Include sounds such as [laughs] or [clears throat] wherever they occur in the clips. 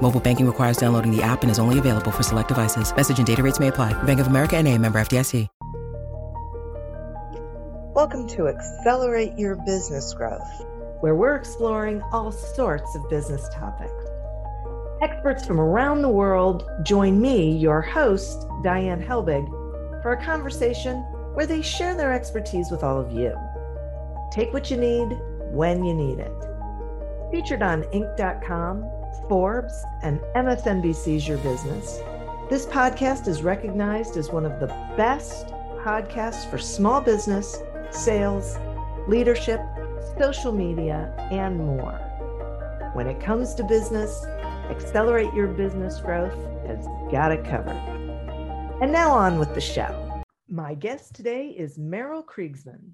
Mobile banking requires downloading the app and is only available for select devices. Message and data rates may apply. Bank of America and a member FDIC. Welcome to Accelerate Your Business Growth, where we're exploring all sorts of business topics. Experts from around the world join me, your host, Diane Helbig, for a conversation where they share their expertise with all of you. Take what you need when you need it. Featured on Inc.com, Forbes, and MSNBC's Your Business, this podcast is recognized as one of the best podcasts for small business sales, leadership, social media, and more. When it comes to business, Accelerate Your Business Growth has got it covered. And now on with the show. My guest today is Merel Kriegsman.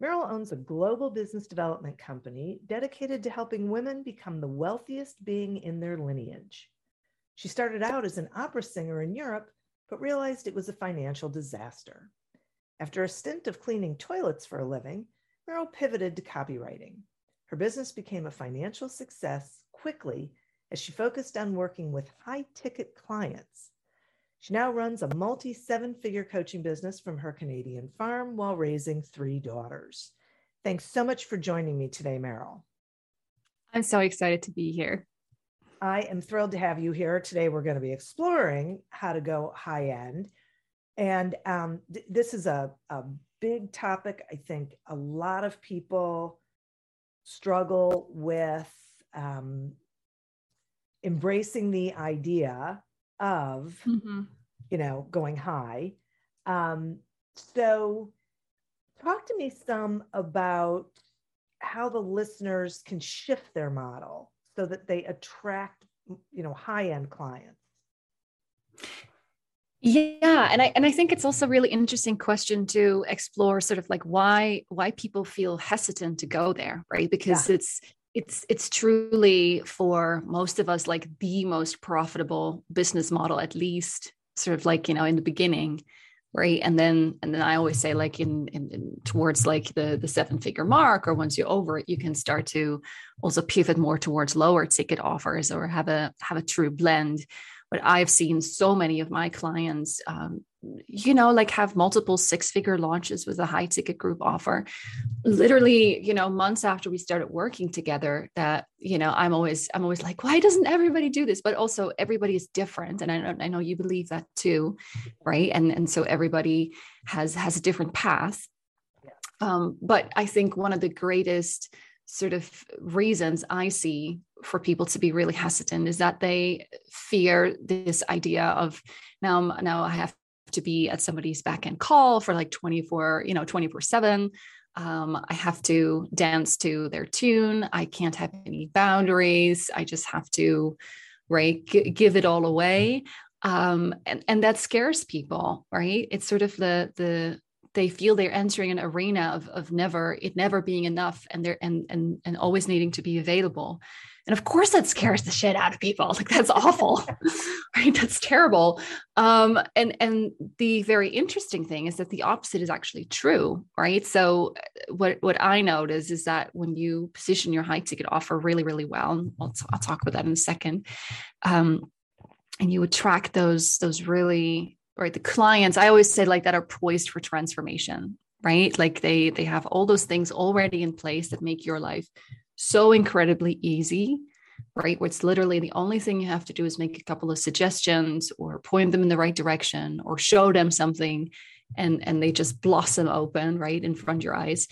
Merel owns a global business development company dedicated to helping women become the wealthiest being in their lineage. She started out as an opera singer in Europe, but realized it was a financial disaster. After a stint of cleaning toilets for a living, Merel pivoted to copywriting. Her business became a financial success quickly as she focused on working with high ticket clients. She now runs a multi seven figure coaching business from her Canadian farm while raising three daughters. Thanks so much for joining me today, Merel. I'm so excited to be here. I am thrilled to have you here. Today, we're going to be exploring how to go high end. And um, th- this is a, a big topic. I think a lot of people struggle with um, embracing the idea of, mm-hmm. You know, going high. Um, so, talk to me some about how the listeners can shift their model so that they attract, you know, high end clients. Yeah, and I and I think it's also a really interesting question to explore sort of like why why people feel hesitant to go there, right? Because yeah. it's it's it's truly for most of us like the most profitable business model at least sort of like, you know, in the beginning, right? And then and then I always say like in, in, in towards like the the seven figure mark or once you're over it, you can start to also pivot more towards lower ticket offers or have a have a true blend but I've seen so many of my clients, um, you know, like have multiple six figure launches with a high ticket group offer. Literally, you know, months after we started working together, that, you know, I'm always, I'm always like, why doesn't everybody do this? But also everybody is different. And I know, I know you believe that too. Right. And, and so everybody has, has a different path. Um, but I think one of the greatest sort of reasons I see for people to be really hesitant is that they fear this idea of now now I have to be at somebody's back end call for like 24 you know 24 7 um, I have to dance to their tune. I can't have any boundaries. I just have to, right, g- give it all away. Um, and and that scares people, right? It's sort of the the they feel they're entering an arena of of never it never being enough, and they're and and and always needing to be available. And of course, that scares the shit out of people. Like that's awful, [laughs] right? That's terrible. Um, and and the very interesting thing is that the opposite is actually true, right? So uh, what what I notice is that when you position your high ticket offer really really well, I'll, t- I'll talk about that in a second, um, and you attract those those really right the clients. I always say like that are poised for transformation, right? Like they they have all those things already in place that make your life so incredibly easy, right? Where it's literally the only thing you have to do is make a couple of suggestions or point them in the right direction or show them something and and they just blossom open right in front of your eyes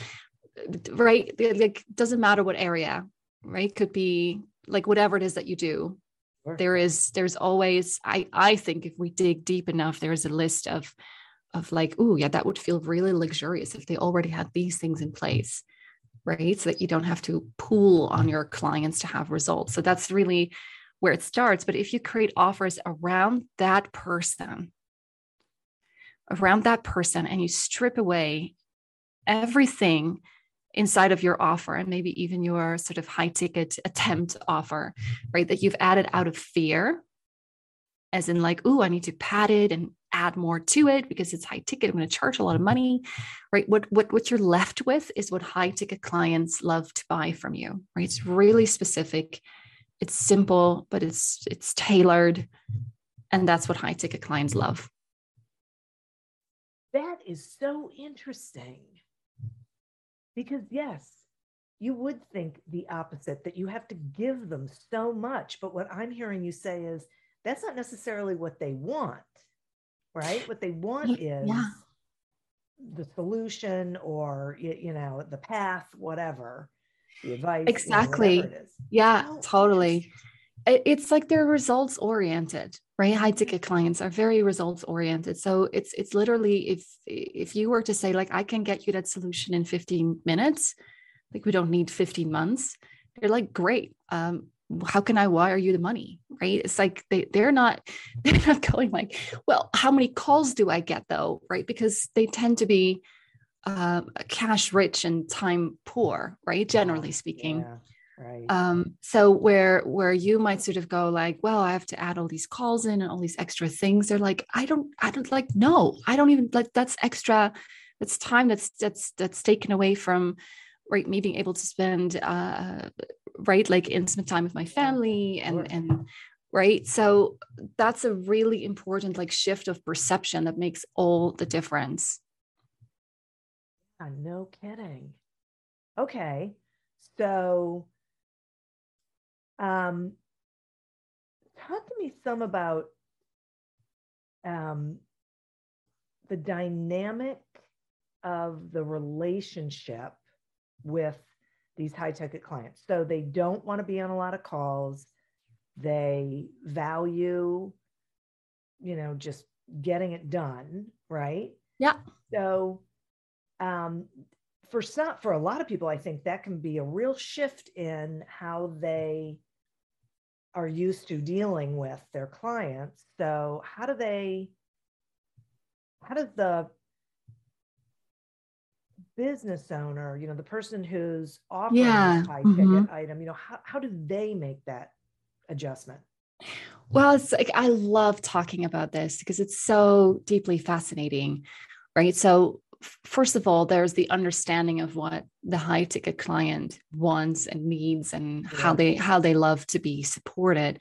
right like doesn't matter what area right could be like whatever it is that you do sure. there is there's always i i think if we dig deep enough there's a list of of like oh yeah that would feel really luxurious if they already had these things in place right? So that you don't have to pool on your clients to have results. So that's really where it starts. But if you create offers around that person, around that person and you strip away everything inside of your offer and maybe even your sort of high ticket attempt offer, right? That you've added out of fear, as in like, oh, I need to pad it and add more to it because it's high ticket. I'm going to charge a lot of money, right? What what what you're left with is what high ticket clients love to buy from you, right? It's really specific. It's simple, but it's it's tailored, and that's what high ticket clients love. That is so interesting. Because, yes, you would think the opposite that you have to give them so much. But what I'm hearing you say is that's not necessarily what they want, right? What they want is yeah. the solution or, you know, the path, whatever, the advice. Exactly. You know, yeah, oh, totally. It's like they're results oriented right? High ticket clients are very results oriented. So it's it's literally if if you were to say like i can get you that solution in 15 minutes like we don't need 15 months they're like great. Um how can i wire you the money? Right? It's like they they're not [laughs] they're not going like well how many calls do i get though? Right? Because they tend to be uh, cash rich and time poor right? Generally speaking. Yeah. Right. Um, so where where you might sort of go like, well, I have to add all these calls in and all these extra things. They're like, I don't, I don't like, no, I don't even like that's extra. That's time that's that's that's taken away from right me being able to spend uh right like intimate time with my family and sure. and right so that's a really important like shift of perception that makes all the difference yeah, no kidding okay so um, talk to me some about um, the dynamic of the relationship with these high ticket clients. So they don't want to be on a lot of calls. They value, you know, just getting it done, right? Yeah. So um, for some for a lot of people, I think that can be a real shift in how they are used to dealing with their clients. So how do they, how does the business owner, you know, the person who's offering yeah. high ticket mm-hmm. item, you know, how, how do they make that adjustment? Well, it's like I love talking about this because it's so deeply fascinating, right? So first of all, there's the understanding of what the high ticket client wants and needs and yeah. how they how they love to be supported.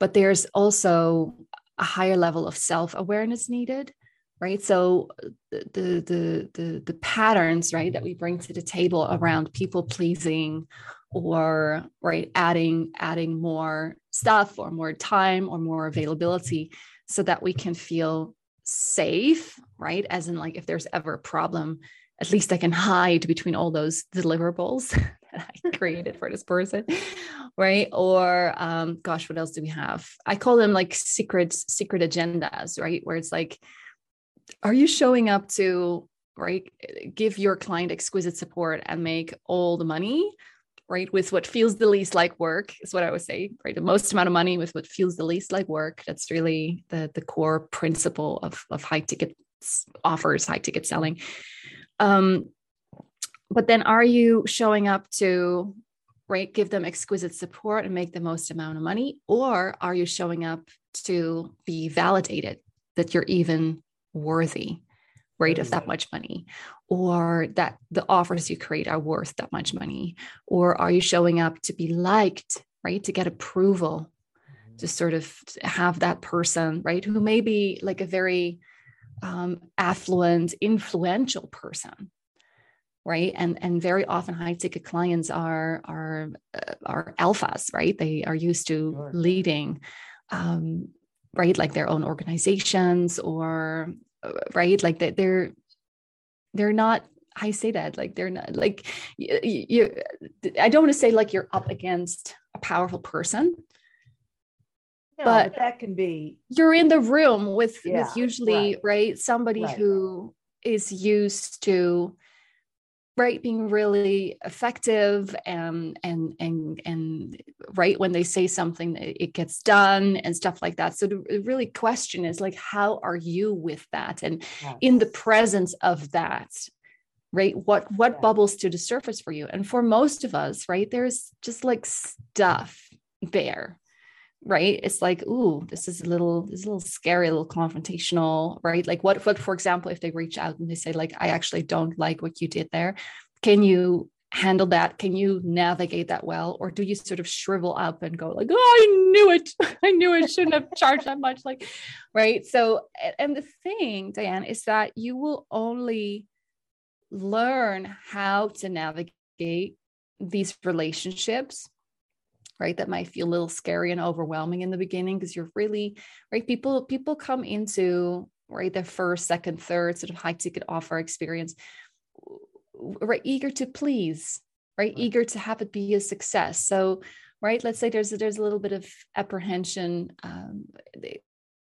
But there's also a higher level of self-awareness needed right so the, the the the patterns right that we bring to the table around people pleasing or right adding adding more stuff or more time or more availability so that we can feel safe, right? As in, like, if there's ever a problem, at least I can hide between all those deliverables [laughs] that I [laughs] created for this person, right? Or, um, gosh, what else do we have? I call them like secret secret agendas, right? Where it's like, are you showing up to right give your client exquisite support and make all the money right with what feels the least like work is what i would say right the most amount of money with what feels the least like work that's really the the core principle of of high ticket offers high ticket selling. Um but then are you showing up to right give them exquisite support and make the most amount of money? Or are you showing up to be validated that you're even worthy right of that much money? Or that the offers you create are worth that much money? Or are you showing up to be liked right to get approval? To sort of have that person right who may be like a very um, affluent influential person right and and very often high ticket clients are are uh, are alphas right they are used to sure. leading um, right like their own organizations or uh, right like that they're they're not I say that like they're not like you, you I don't want to say like you're up against a powerful person. No, but, but, that can be you're in the room with yeah, with usually right, right somebody right. who is used to right being really effective and and and and right when they say something it gets done and stuff like that. So the really question is like how are you with that? And yes. in the presence of that right what what bubbles to the surface for you? And for most of us right there's just like stuff there right? It's like ooh this is a little this is a little scary a little confrontational right? Like what what for example if they reach out and they say like i actually don't like what you did there can you handle that? Can you navigate that well? Or do you sort of shrivel up and go like oh i knew it. [laughs] I knew i shouldn't have charged that much like right? So and the thing diane is that you will only learn how to navigate these relationships right that might feel a little scary and overwhelming in the beginning because you're really right people people come into right their first second third sort of high ticket offer experience right eager to please right? right. eager to have it be a success. So right let's say there's there's a little bit of apprehension um,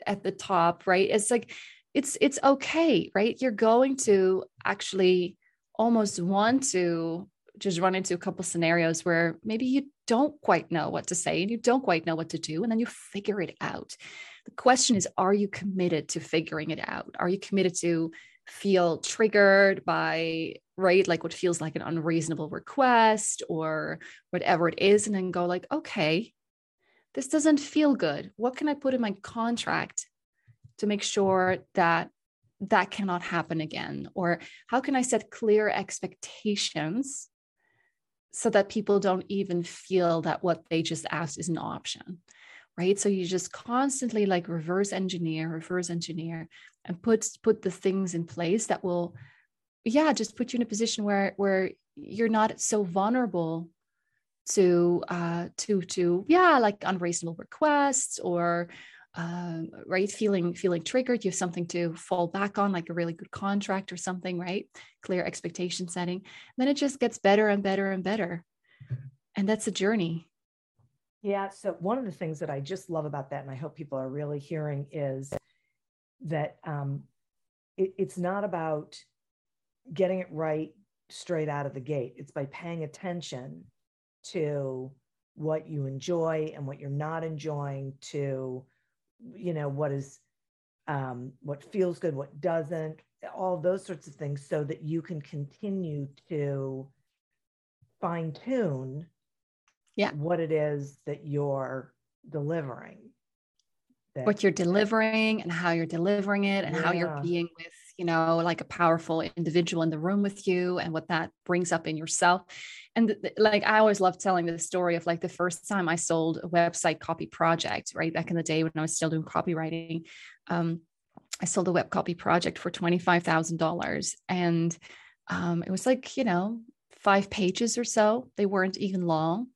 at the top right? It's like it's it's okay right? You're going to actually almost want to just run into a couple scenarios where maybe you don't quite know what to say and you don't quite know what to do and then you figure it out. The question is are you committed to figuring it out? Are you committed to feel triggered by right like what feels like an unreasonable request or whatever it is and then go like okay this doesn't feel good. What can i put in my contract to make sure that that cannot happen again? Or how can i set clear expectations so that people don't even feel that what they just asked is an option right? So you just constantly like reverse engineer reverse engineer and put put the things in place that will yeah just put you in a position where where you're not so vulnerable to uh to to yeah like unreasonable requests or um, right? Feeling feeling triggered you have something to fall back on like a really good contract or something right? Clear expectation setting. Then it just gets better and better and better. And that's a journey. Yeah so one of the things that i just love about that and i hope people are really hearing is that um, it, it's not about getting it right straight out of the gate. It's by paying attention to what you enjoy and what you're not enjoying to you know what is um, what feels good what doesn't all those sorts of things so that you can continue to fine tune yeah what it is that you're delivering that, what you're delivering and how you're delivering it and yeah. how you're being with you know like a powerful individual in the room with you and what that brings up in yourself. And th- like i always love telling the story of like the first time i sold a website copy project right? Back in the day when i was still doing copywriting um, i sold a web copy project for $25000 and um, it was like you know five pages or so. They weren't even long.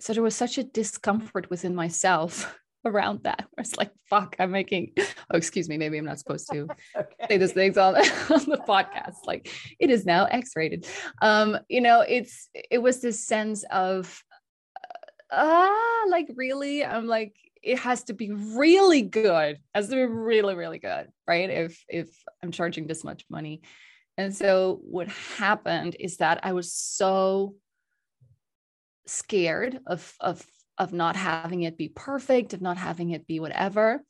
So there was such a discomfort within myself around that. Where it's like, fuck, I'm making, oh, excuse me, maybe I'm not supposed to [laughs] okay. say those things on, [laughs] on the podcast. Like it is now X-rated. Um, you know, it's it was this sense of ah, uh, like really, I'm like, it has to be really good, it has to be really, really good, right? If if I'm charging this much money. And so what happened is that I was so scared of of of not having it be perfect, of not having it be whatever,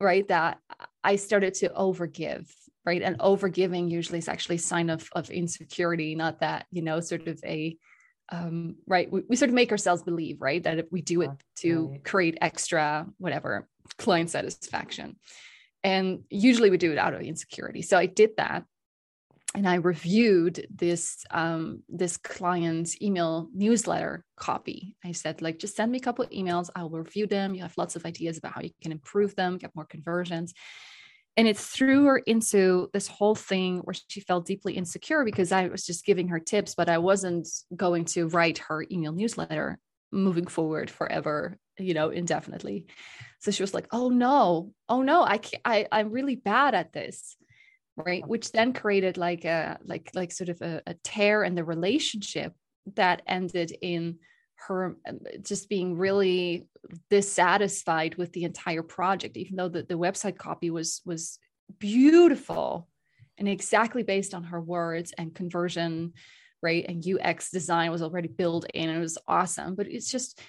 right? That I started to overgive, right? And overgiving usually is actually a sign of, of insecurity, not that, you know, sort of a, um, right. We, we sort of make ourselves believe, right? That if we do it to create extra, whatever, client satisfaction. And usually we do it out of insecurity. So I did that and I reviewed this um, this client's email newsletter copy. I said, like, just send me a couple emails. I'll review them. You have lots of ideas about how you can improve them, get more conversions. And it threw her into this whole thing where she felt deeply insecure because I was just giving her tips, but I wasn't going to write her email newsletter moving forward forever, you know, indefinitely. So she was like, "Oh no, oh no, I can't, I I'm really bad at this." Right which then created like a like like sort of a, a tear in the relationship that ended in her um, just being really dissatisfied with the entire project even though the, the website copy was was beautiful and exactly based on her words and conversion right? And UX design was already built in and it was awesome. But it's just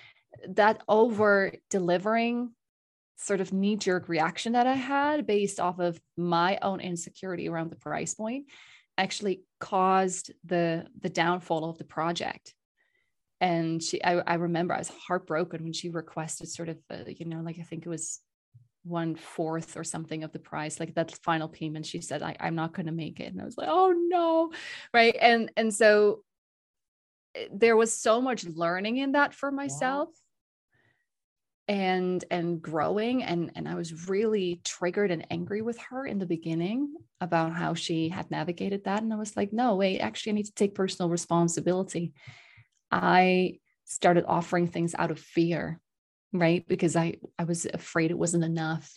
that over delivering sort of knee jerk reaction that I had based off of my own insecurity around the price point actually caused the the downfall of the project. And she I, I remember i was heartbroken when she requested sort of uh, you know like i think it was one fourth or something of the price like that final payment she said I, i'm not going to make it. And i was like oh no. Right? And and so eh, there was so much learning in that for myself and and growing and and i was really triggered and angry with her in the beginning about how she had navigated that and i was like no wait actually i need to take personal responsibility. I started offering things out of fear right? Because i i was afraid it wasn't enough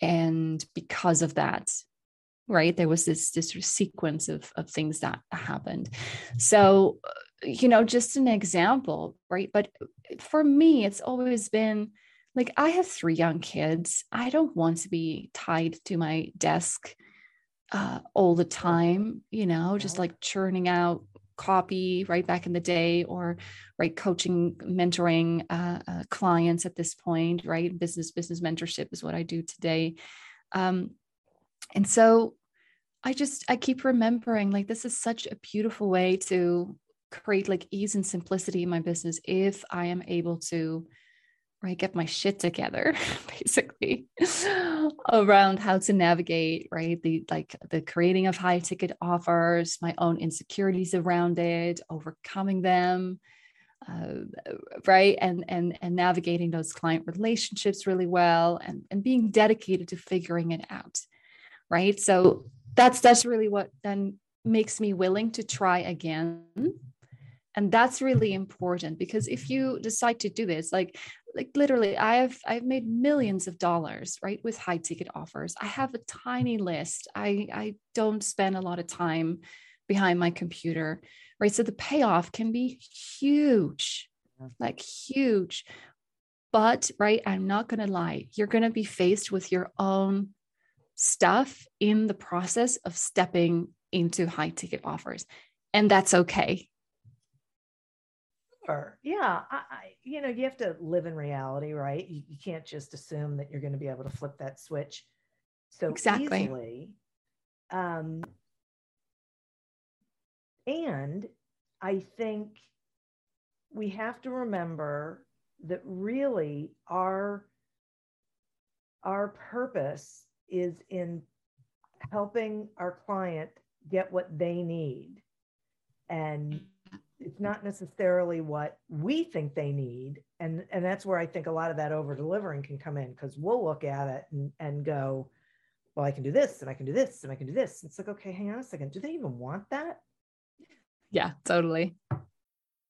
and because of that right? There was this this sort of sequence of of things that happened. So you know, just an example, right? But for me, it's always been like I have three young kids. I don't want to be tied to my desk uh, all the time, you know, just like churning out copy right back in the day or right coaching mentoring uh, uh, clients at this point right? Business business mentorship is what i do today. Um, and so i just i keep remembering like this is such a beautiful way to create like ease and simplicity in my business if I am able to right get my shit together [laughs] basically around how to navigate right the like the creating of high ticket offers my own insecurities around it overcoming them uh, right and and and navigating those client relationships really well and and being dedicated to figuring it out right? So that's that's really what then makes me willing to try again. And that's really important because if you decide to do this like like literally i have i've made millions of dollars right with high ticket offers. I have a tiny list. I i don't spend a lot of time behind my computer right? So the payoff can be huge like huge. But right i'm not going to lie you're going to be faced with your own stuff in the process of stepping into high ticket offers and that's okay Sure. Yeah. I, I, you know, you have to live in reality, right? You, you can't just assume that you're going to be able to flip that switch so exactly. easily. Um, and I think we have to remember that really our our purpose is in helping our client get what they need. And it's not necessarily what we think they need. And and that's where i think a lot of that over delivering can come in because we'll look at it and, and go well i can do this and i can do this and i can do this. It's like okay hang on a second. Do they even want that? Yeah totally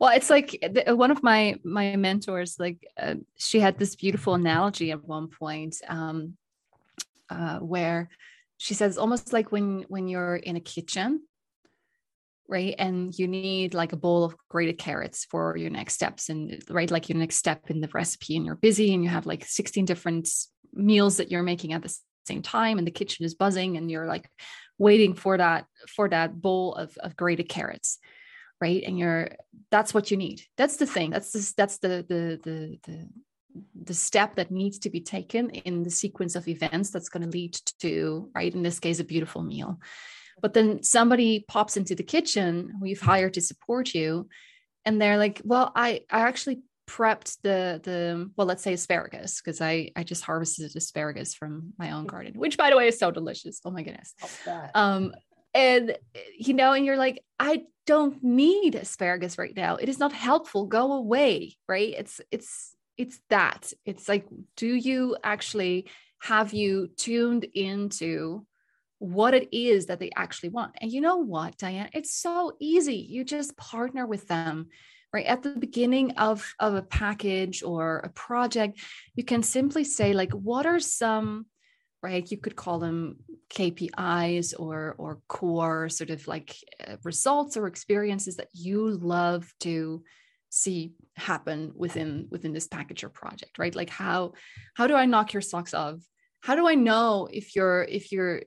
Well it's like the, one of my my mentors like uh, she had this beautiful analogy at one point um, uh, where she says almost like when when you're in a kitchen right? And you need like a bowl of grated carrots for your next steps and right? Like your next step in the recipe and you're busy and you have like 16 different meals that you're making at the same time and the kitchen is buzzing and you're like waiting for that for that bowl of, of grated carrots right? And you're that's what you need. That's the thing. That's the that's the the the, the the step that needs to be taken in the sequence of events that's going to lead to right in this case a beautiful meal. But then somebody pops into the kitchen who you've hired to support you and they're like well i i actually prepped the the well let's say asparagus because i i just harvested asparagus from my own garden which by the way is so delicious. Oh my goodness. Um and eh, you know and you're like i don't need asparagus right now it is not helpful go away right it's it's it's that it's like do you actually have you tuned into what it is that they actually want. And you know what, Diane? It's so easy. You just partner with them. Right at the beginning of, of a package or a project, you can simply say, like, what are some right? You could call them kpis or or core sort of like uh, results or experiences that you love to see happen within within this package or project right? Like how how do i knock your socks off? How do i know if you're if you're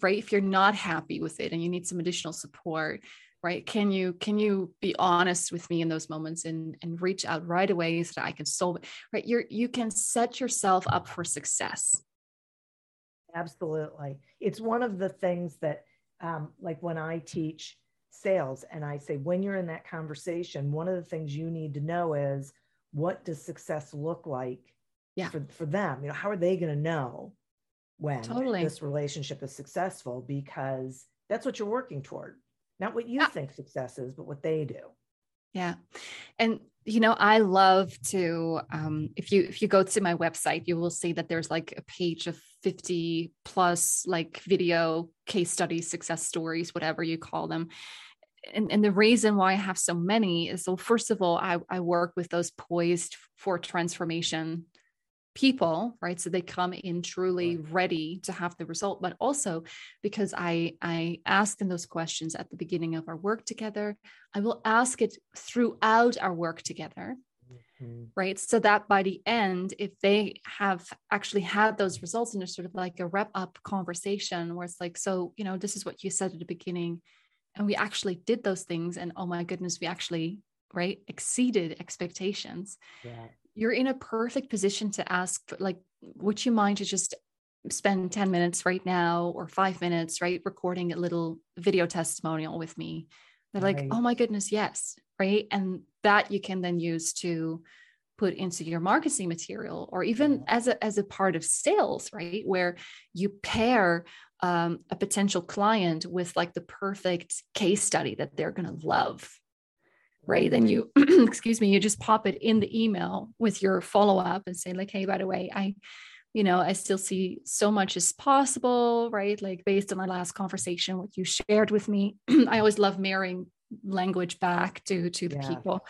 right? If you're not happy with it and you need some additional support right? Can you can you be honest with me in those moments and and reach out right away so that i can solve it? Right? You're you can set yourself up for success absolutely it's one of the things that um, like when i teach sales and i say when you're in that conversation one of the things you need to know is what does success look like yeah. for, for them you know how are they going to know when totally. this relationship is successful because that's what you're working toward not what you yeah. think success is but what they do yeah and you know i love to um, if you if you go to my website you will see that there's like a page of 50 plus like video case studies success stories whatever you call them. And, and the reason why I have so many is so first of all, I, I work with those poised for transformation people right? So they come in truly ready to have the result but also because i i ask them those questions at the beginning of our work together i will ask it throughout our work together mm-hmm. right? So that by the end if they have actually had those results and there's sort of like a wrap up conversation where it's like so you know this is what you said at the beginning and we actually did those things and oh my goodness we actually right exceeded expectations. Yeah you're in a perfect position to ask like would you mind to just spend 10 minutes right now or five minutes right recording a little video testimonial with me? They're right. like oh my goodness yes right? And that you can then use to put into your marketing material or even as a as a part of sales right? Where you pair um, a potential client with like the perfect case study that they're going to love right? Then you [clears throat] excuse me you just pop it in the email with your follow up and say like hey by the way i you know i still see so much as possible right? Like based on our last conversation what you shared with me [clears throat] i always love mirroring language back to to the yeah. people.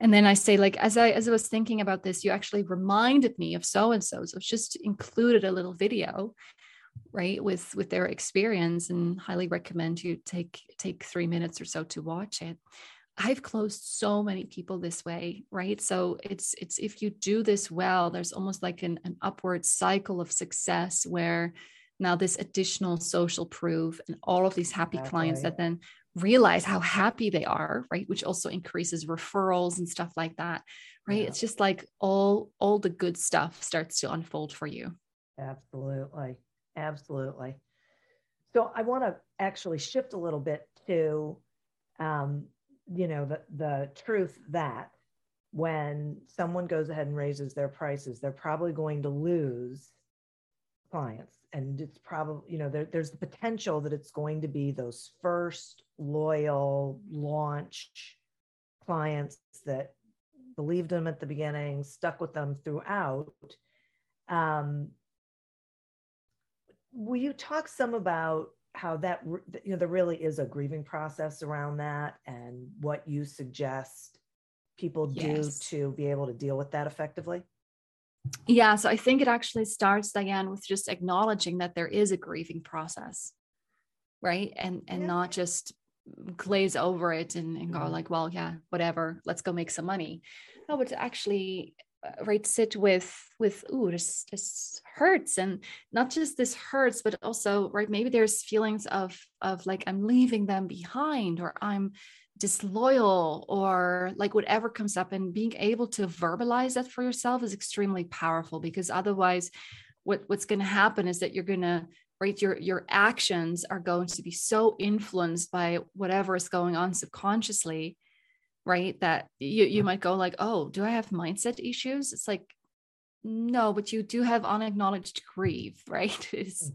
And then i say like as i as i was thinking about this you actually reminded me of so and so so it's just included a little video right with with their experience and highly recommend you take take three minutes or so to watch it I've closed so many people this way, right? So it's it's if you do this well, there's almost like an, an upward cycle of success where now this additional social proof and all of these happy exactly. clients that then realize how happy they are, right? Which also increases referrals and stuff like that, right? Yeah. It's just like all all the good stuff starts to unfold for you. Absolutely. Absolutely. So I want to actually shift a little bit to um, you know the the truth that when someone goes ahead and raises their prices they're probably going to lose clients. And it's probably you know there, there's the potential that it's going to be those first loyal launch clients that believed them at the beginning stuck with them throughout. Um, will you talk some about how that you know there really is a grieving process around that and what you suggest people yes. do to be able to deal with that effectively yeah so i think it actually starts diane with just acknowledging that there is a grieving process right and and yeah. not just glaze over it and, and go Mhm. like well yeah whatever let's go make some money no but to actually right sit with with ooh this this hurts. And not just this hurts but also right maybe there's feelings of of like i'm leaving them behind or i'm disloyal or like whatever comes up. And being able to verbalize that for yourself is extremely powerful because otherwise what what's going to happen is that you're going to right your your actions are going to be so influenced by whatever is going on subconsciously right that you you might go like oh do i have mindset issues? It's like no but you do have unacknowledged grief [laughs] right? It's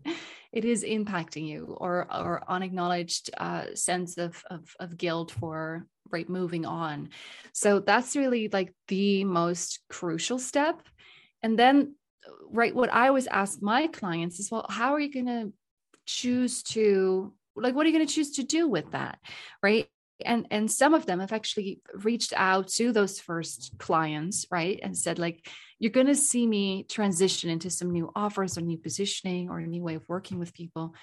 it is impacting you or or unacknowledged uh, sense of, of of guilt for right moving on. So that's really like the most crucial step. And then right what i always ask my clients is well how are you going to choose to like what are you going to choose to do with that? Right and and some of them have actually reached out to those first clients right? And said like you're going to see me transition into some new offers or new positioning or a new way of working with people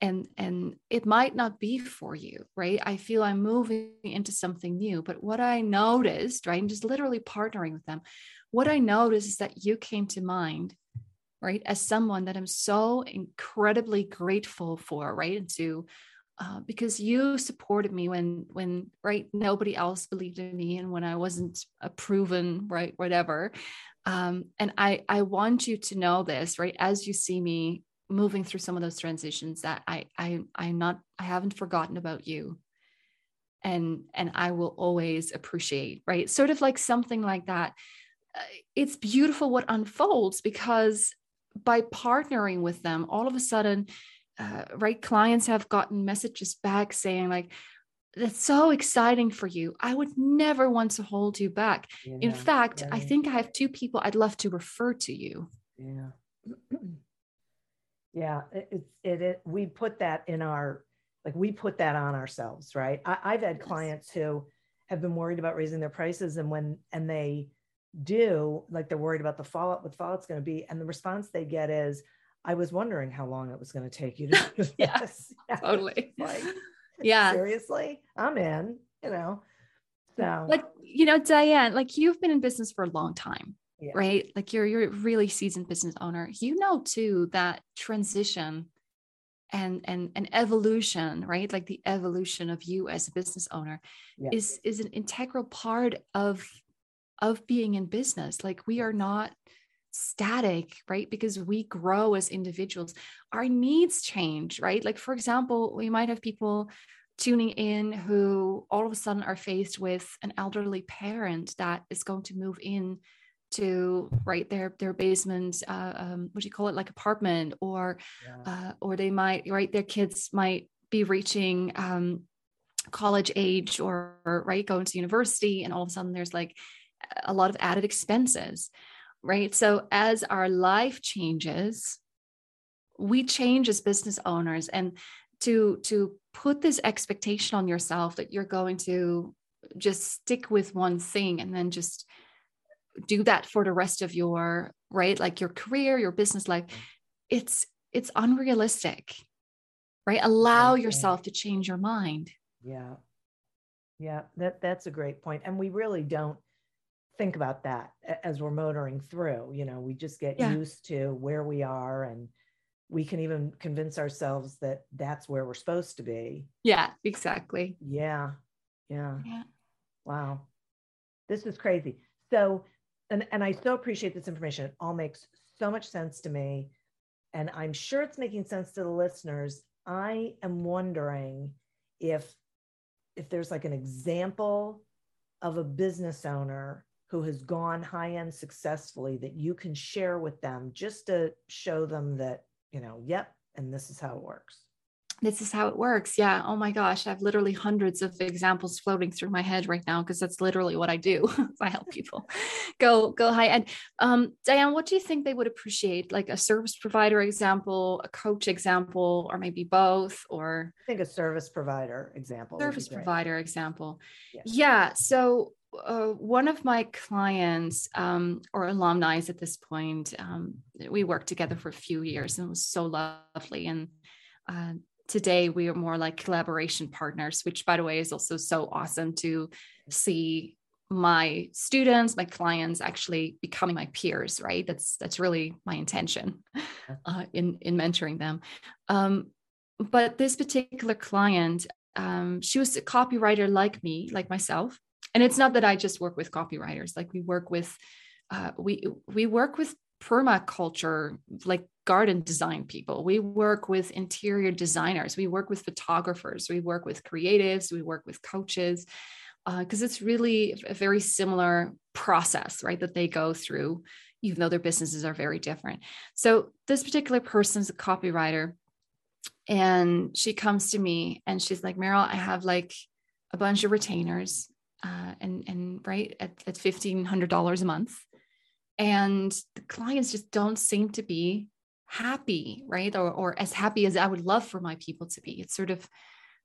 and and it might not be for you right? I feel i'm moving into something new. But what i noticed right and just literally partnering with them what i noticed is that you came to mind right as someone that i'm so incredibly grateful for right and to uh, because you supported me when when right nobody else believed in me and when i wasn't a proven right whatever. Um, and i i want you to know this right as you see me moving through some of those transitions that i i i'm not i haven't forgotten about you. And and i will always appreciate right? Sort of like something like that. Uh, it's beautiful what unfolds because by partnering with them all of a sudden uh, right clients have gotten messages back saying like that's so exciting for you i would never want to hold you back in Yeah, fact i think i have two people i'd love to refer to you Yeah. [clears throat] yeah. It, it, it. We put that in our, like, we put that on ourselves, right? I, I've had Yes. clients who have been worried about raising their prices, and when, and they do, like, they're worried about the fallout, what fallout's going to be. And the response they get is, I was wondering how long it was going to take you to [laughs] do Yeah, this. [laughs] Totally Like, [laughs] yeah seriously, I'm in, you know? So, like you know diane like you've been in business for a long time Yeah. right like you're you're a really seasoned business owner you know too that transition and and and evolution right like the evolution of you as a business owner Yeah. is is an integral part of of being in business like we are not static right? Because we grow as individuals. Our needs change right? Like for example we might have people tuning in who all of a sudden are faced with an elderly parent that is going to move in to right their their basement uh, um, what do you call it? Like apartment or yeah. uh, or they might right their kids might be reaching um, college age or, or right going to university and all of a sudden there's like a lot of added expenses right so as our life changes we change as business owners and to to put this expectation on yourself that you're going to just stick with one thing and then just do that for the rest of your right like your career your business life mm-hmm. it's it's unrealistic right allow Okay. yourself to change your mind Yeah. Yeah, that that's a great point. And we really don't think about that as we're motoring through. You know, we just get Yeah. used to where we are and we can even convince ourselves that that's where we're supposed to be. yeah exactly Yeah. Yeah. yeah Wow. This is crazy. So, and, and I so appreciate this information. It all makes so much sense to me. And I'm sure it's making sense to the listeners. I am wondering if if there's like an example of a business owner who has gone high end successfully that you can share with them just to show them that, you know, yep, and this is how it works. this is how it works. Yeah. Oh my gosh. I have literally hundreds of examples floating through my head right now because that's literally what I do. [laughs] I help people go go high end. Um, Diane, what do you think they would appreciate? Like a service provider example, a coach example, or maybe both, or I think a service provider example. service provider example. Yeah. Yeah. So uh, one of my clients um, or alumni at this point, um, we worked together for a few years and it was so lovely. And uh, today we are more like collaboration partners, which by the way is also so awesome to see my students my clients actually becoming my peers right? That's that's really my intention uh, in in mentoring them. Um, but this particular client um, she was a copywriter like me like myself and it's not that i just work with copywriters like we work with uh, we we work with permaculture like garden design people we work with interior designers we work with photographers we work with creatives we work with coaches because uh, it's really a very similar process, right? That they go through, even though their businesses are very different. So this particular person's a copywriter, and she comes to me and she's like, Merel, I have like a bunch of retainers, uh, and and right at, at fifteen hundred dollars a month, and the clients just don't seem to be happy, right? Or or as happy as I would love for my people to be. It's sort of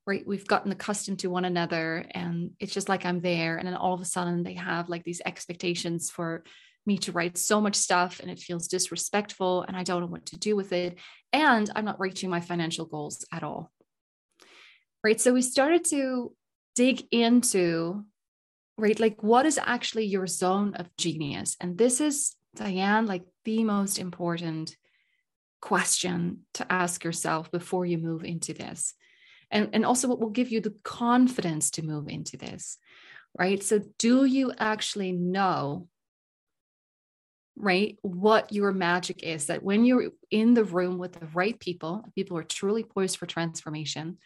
right we've gotten accustomed to one another and it's just like i'm there and then all of a sudden they have like these expectations for me to write so much stuff and it feels disrespectful and i don't know what to do with it and i'm not reaching my financial goals at all right so we started to dig into right? Like what is actually your zone of genius? And this is diane like the most important question to ask yourself before you move into this. And, and also what will give you the confidence to move into this right? So do you actually know right what your magic is? That when you're in the room with the right people people are truly poised for transformation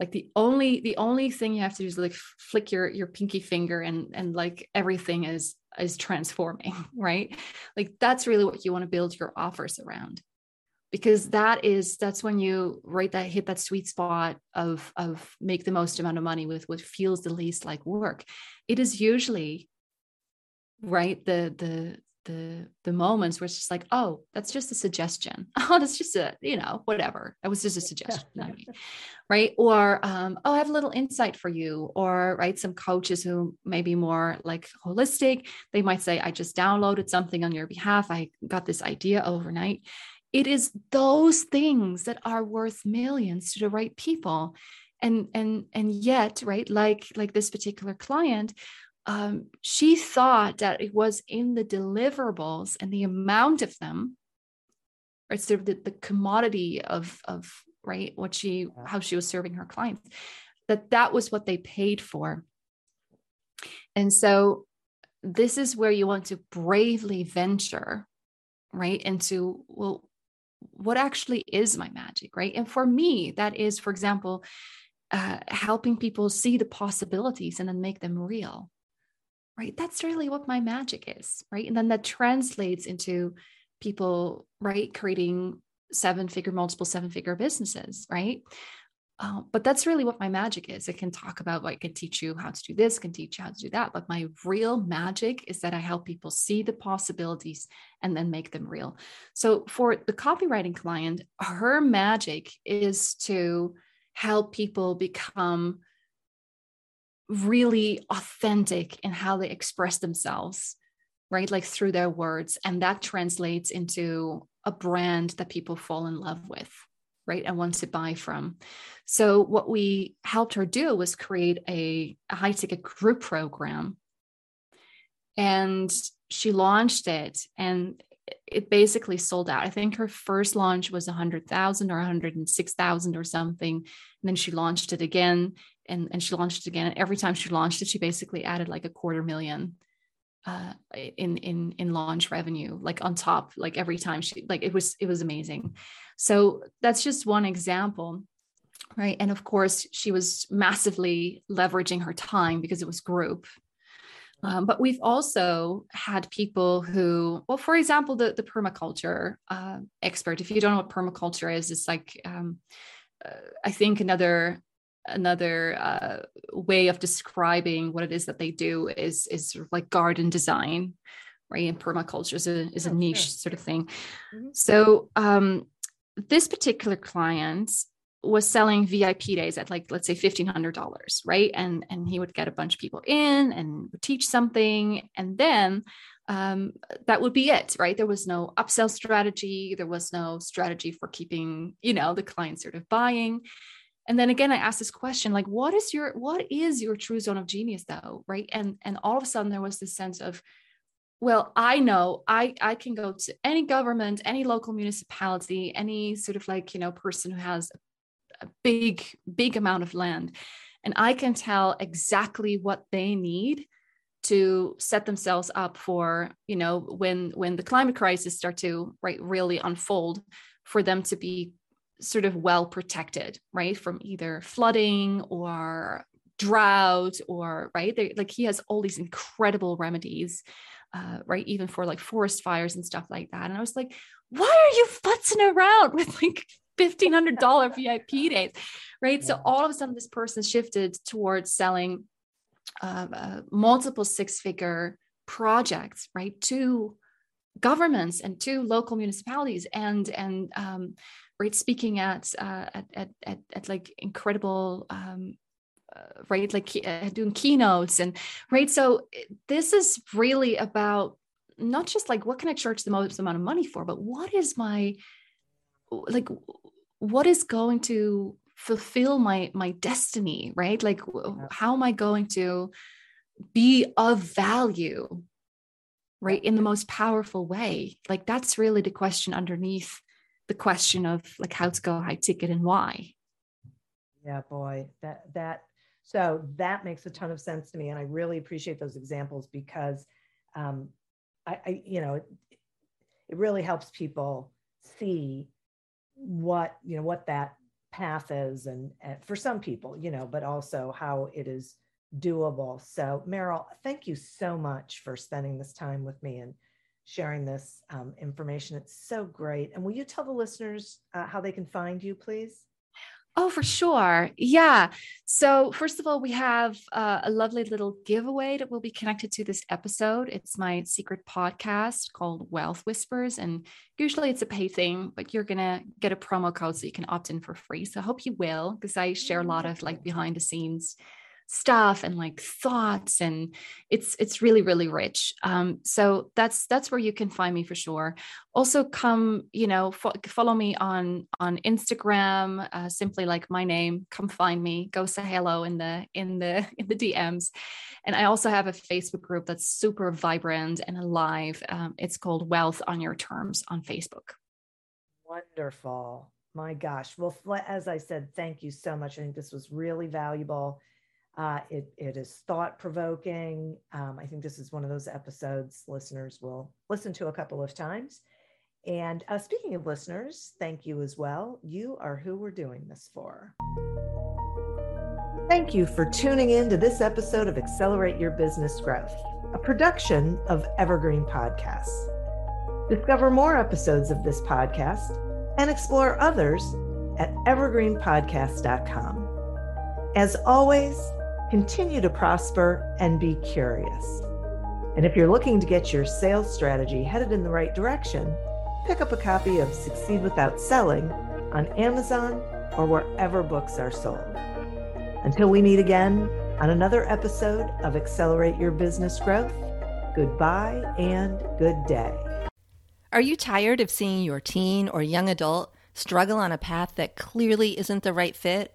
like the only the only thing you have to do is like flick your your pinky finger and and like everything is is transforming [laughs] right? Like that's really what you want to build your offers around. Because that is that's when you right that hit that sweet spot of of make the most amount of money with what feels the least like work. It is usually right the the the the moments where it's just like oh that's just a suggestion. [laughs] Oh that's just a you know whatever. That was just a suggestion [laughs] right? Or um, oh i have a little insight for you. Or right some coaches who may be more like holistic they might say i just downloaded something on your behalf. I got this idea overnight. It is those things that are worth millions to the right people. And and and yet right like like this particular client um, she thought that it was in the deliverables and the amount of them or sort of the, the commodity of of right what she how she was serving her clients that that was what they paid for. And so this is where you want to bravely venture right into well what actually is my magic, right? And for me, that is, for example, uh, helping people see the possibilities and then make them real, right? That's really what my magic is, right? And then that translates into people, right, creating seven figure, multiple seven figure businesses, right? Uh, but that's really what my magic is. I can talk about, like, I can teach you how to do this, can teach you how to do that. But my real magic is that I help people see the possibilities and then make them real. So for the copywriting client, her magic is to help people become really authentic in how they express themselves, right? Like through their words. And that translates into a brand that people fall in love with right and want to buy from so what we helped her do was create a, a high ticket group program and she launched it and it basically sold out. I think her first launch was 100,000 or 106,000 or something. And then she launched it again and, and she launched it again. And every time she launched it, she basically added like a quarter million uh, in in in launch revenue like on top like every time she like it was it was amazing. So that's just one example right? And of course she was massively leveraging her time because it was group. Um, but we've also had people who well for example the the permaculture uh, expert. If you don't know what permaculture is it's like um, uh, i think another another uh, way of describing what it is that they do is is sort of like garden design right? And permaculture is a is a oh, niche sure. sort of thing. Mm-hmm. so um, this particular client was selling vip days at like let's say $1500 right? And and he would get a bunch of people in and would teach something. And then um, that would be it right? There was no upsell strategy. There was no strategy for keeping you know the client sort of buying and then again i asked this question like what is your what is your true zone of genius though right? And and all of a sudden there was this sense of well i know i i can go to any government any local municipality any sort of like you know person who has a big big amount of land and i can tell exactly what they need to set themselves up for you know when when the climate crisis start to right really unfold for them to be sort of well protected right from either flooding or drought or right they, like he has all these incredible remedies uh, right even for like forest fires and stuff like that. And i was like why are you futzing around with like $1500 vip days? Right? So all of a sudden this person shifted towards selling uh, uh, multiple six figure projects right to governments and to local municipalities and and um, right speaking at, uh, at, at, at at like incredible um, uh, right like uh, doing keynotes and right so this is really about not just like what can i charge the most amount of money for but what is my like what is going to fulfill my my destiny right? Like how am i going to be of value right in the most powerful way. Like that's really the question underneath the question of like how to go high ticket and why. Yeah boy that that so that makes a ton of sense to me and i really appreciate those examples because um i, I you know it, it really helps people see what you know what that path is and, and for some people you know but also how it is doable so Merel thank you so much for spending this time with me and sharing this um, information it's so great and will you tell the listeners uh, how they can find you please Oh, for sure. Yeah. So, first of all, we have uh, a lovely little giveaway that will be connected to this episode. It's my secret podcast called Wealth Whispers. And usually it's a pay thing, but you're going to get a promo code so you can opt in for free. So, I hope you will, because I share a lot of like behind the scenes stuff and like thoughts and it's it's really really rich. Um so that's that's where you can find me for sure. Also come you know fo- follow me on on instagram uh, simply like my name come find me go say hello in the in the [laughs] in the dms and i also have a facebook group that's super vibrant and alive. Um, it's called wealth on your terms on facebook. Wonderful. My gosh. Well as i said thank you so much. I think this was really valuable uh, it, it is thought provoking. Um, I think this is one of those episodes listeners will listen to a couple of times. And uh, speaking of listeners, thank you as well. You are who we're doing this for. Thank you for tuning in to this episode of Accelerate Your Business Growth, a production of Evergreen Podcasts. Discover more episodes of this podcast and explore others at evergreenpodcast.com. As always, continue to prosper and be curious. And if you're looking to get your sales strategy headed in the right direction, pick up a copy of Succeed Without Selling on Amazon or wherever books are sold. Until we meet again on another episode of Accelerate Your Business Growth, goodbye and good day. Are you tired of seeing your teen or young adult struggle on a path that clearly isn't the right fit?